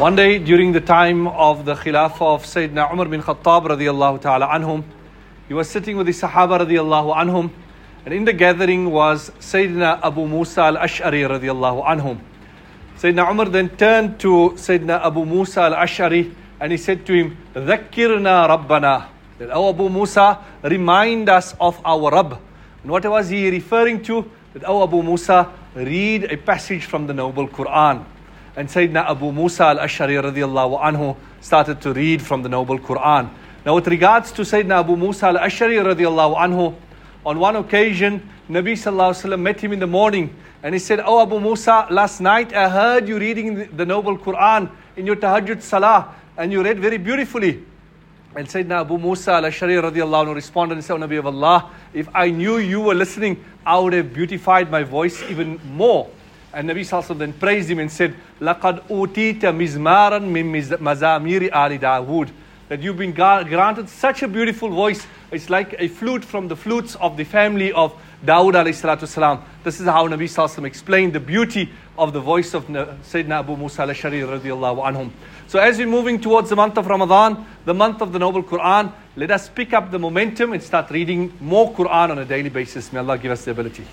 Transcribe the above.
One day during the time of the Khilafah of Sayyidina Umar bin Khattab radiallahu ta'ala anhum, he was sitting with the Sahaba radiallahu anhum, and in the gathering was Sayyidina Abu Musa al-Ash'ari radiallahu anhum. Sayyidina Umar then turned to Sayyidina Abu Musa al-Ash'ari and he said to him, Dhakkirna Rabbana. That, oh Abu Musa, remind us of our Rabb. And what was he referring to? That, oh Abu Musa, read a passage from the Noble Quran. And Sayyidina Abu Musa al-Ash'ari radiallahu anhu started to read from the Noble Quran. Now with regards to Sayyidina Abu Musa al-Ash'ari radiallahu anhu, on one occasion, Nabi sallallahu alaihi wasallam met him in the morning and he said, Oh Abu Musa, last night I heard you reading the Noble Quran in your tahajjud salah and you read very beautifully. And Sayyidina Abu Musa al-Ash'ari radiallahu anhu responded and said, oh, Nabi of Allah, if I knew you were listening, I would have beautified my voice even more. And Nabi Sallallahu then praised him and said, لَقَدْ أُوتِيتَ مِزْمَارًا مِن مَزَامِيرِ آلِ دَاوُودَ That you've been granted such a beautiful voice. It's like a flute from the flutes of the family of Dawood alayhi salatu salam. This is how Nabi Sallallahu explained the beauty of the voice of Sayyidina Abu Musa al-Ashari radiallahu anhum. So as we're moving towards the month of Ramadan, the month of the Noble Quran, let us pick up the momentum and start reading more Quran on a daily basis. May Allah give us the ability.